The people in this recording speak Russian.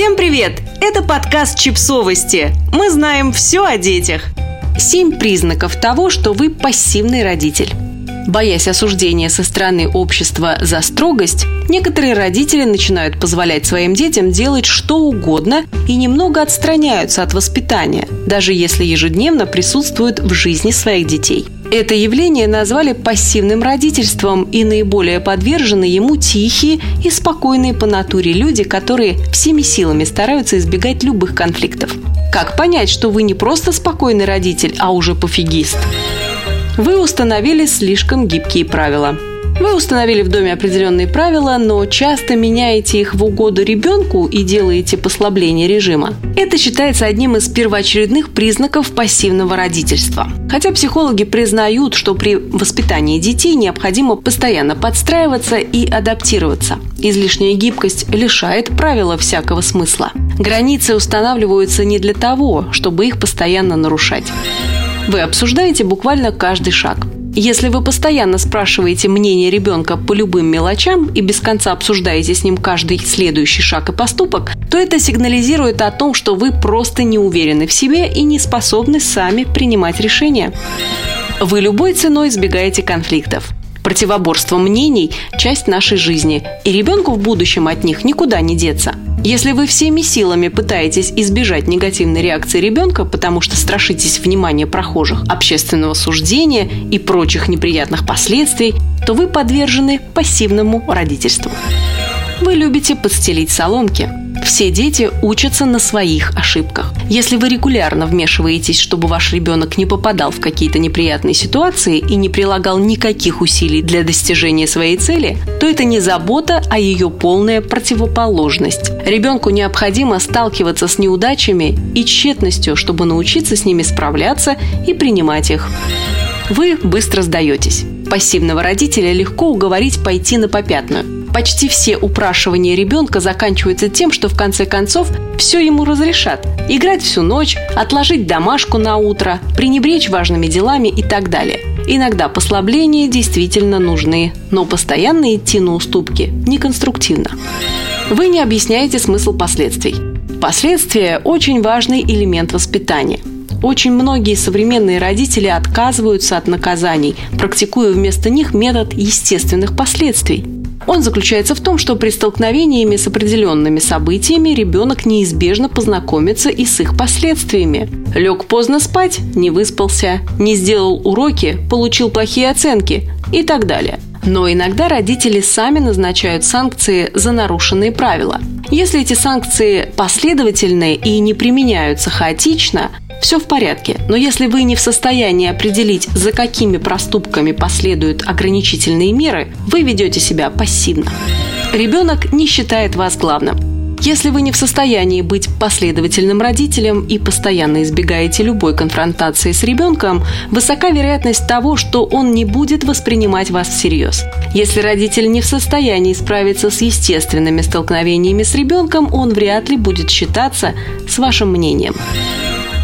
Всем привет! Это подкаст «Чипсовости». Мы знаем все о детях. Семь признаков того, что вы пассивный родитель. Боясь осуждения со стороны общества за строгость, некоторые родители начинают позволять своим детям делать что угодно и немного отстраняются от воспитания, даже если ежедневно присутствуют в жизни своих детей. Это явление назвали пассивным родительством, и наиболее подвержены ему тихие и спокойные по натуре люди, которые всеми силами стараются избегать любых конфликтов. Как понять, что вы не просто спокойный родитель, а уже пофигист? Вы установили слишком гибкие правила. Вы установили в доме определенные правила, но часто меняете их в угоду ребенку и делаете послабление режима. Это считается одним из первоочередных признаков пассивного родительства. Хотя психологи признают, что при воспитании детей необходимо постоянно подстраиваться и адаптироваться. Излишняя гибкость лишает правила всякого смысла. Границы устанавливаются не для того, чтобы их постоянно нарушать. Вы обсуждаете буквально каждый шаг. Если вы постоянно спрашиваете мнение ребенка по любым мелочам и без конца обсуждаете с ним каждый следующий шаг и поступок, то это сигнализирует о том, что вы просто не уверены в себе и не способны сами принимать решения. Вы любой ценой избегаете конфликтов. Противоборство мнений – часть нашей жизни, и ребенку в будущем от них никуда не деться – если вы всеми силами пытаетесь избежать негативной реакции ребенка, потому что страшитесь внимания прохожих, общественного суждения и прочих неприятных последствий, то вы подвержены пассивному родительству. Вы любите подстелить соломки – все дети учатся на своих ошибках. Если вы регулярно вмешиваетесь, чтобы ваш ребенок не попадал в какие-то неприятные ситуации и не прилагал никаких усилий для достижения своей цели, то это не забота, а ее полная противоположность. Ребенку необходимо сталкиваться с неудачами и тщетностью, чтобы научиться с ними справляться и принимать их. Вы быстро сдаетесь. Пассивного родителя легко уговорить пойти на попятную. Почти все упрашивания ребенка заканчиваются тем, что в конце концов все ему разрешат. Играть всю ночь, отложить домашку на утро, пренебречь важными делами и так далее. Иногда послабления действительно нужны, но постоянно идти на уступки неконструктивно. Вы не объясняете смысл последствий. Последствия – очень важный элемент воспитания. Очень многие современные родители отказываются от наказаний, практикуя вместо них метод естественных последствий – он заключается в том, что при столкновениями с определенными событиями ребенок неизбежно познакомится и с их последствиями. Лег поздно спать – не выспался, не сделал уроки – получил плохие оценки и так далее. Но иногда родители сами назначают санкции за нарушенные правила. Если эти санкции последовательные и не применяются хаотично, все в порядке. Но если вы не в состоянии определить, за какими проступками последуют ограничительные меры, вы ведете себя пассивно. Ребенок не считает вас главным. Если вы не в состоянии быть последовательным родителем и постоянно избегаете любой конфронтации с ребенком, высока вероятность того, что он не будет воспринимать вас всерьез. Если родитель не в состоянии справиться с естественными столкновениями с ребенком, он вряд ли будет считаться с вашим мнением.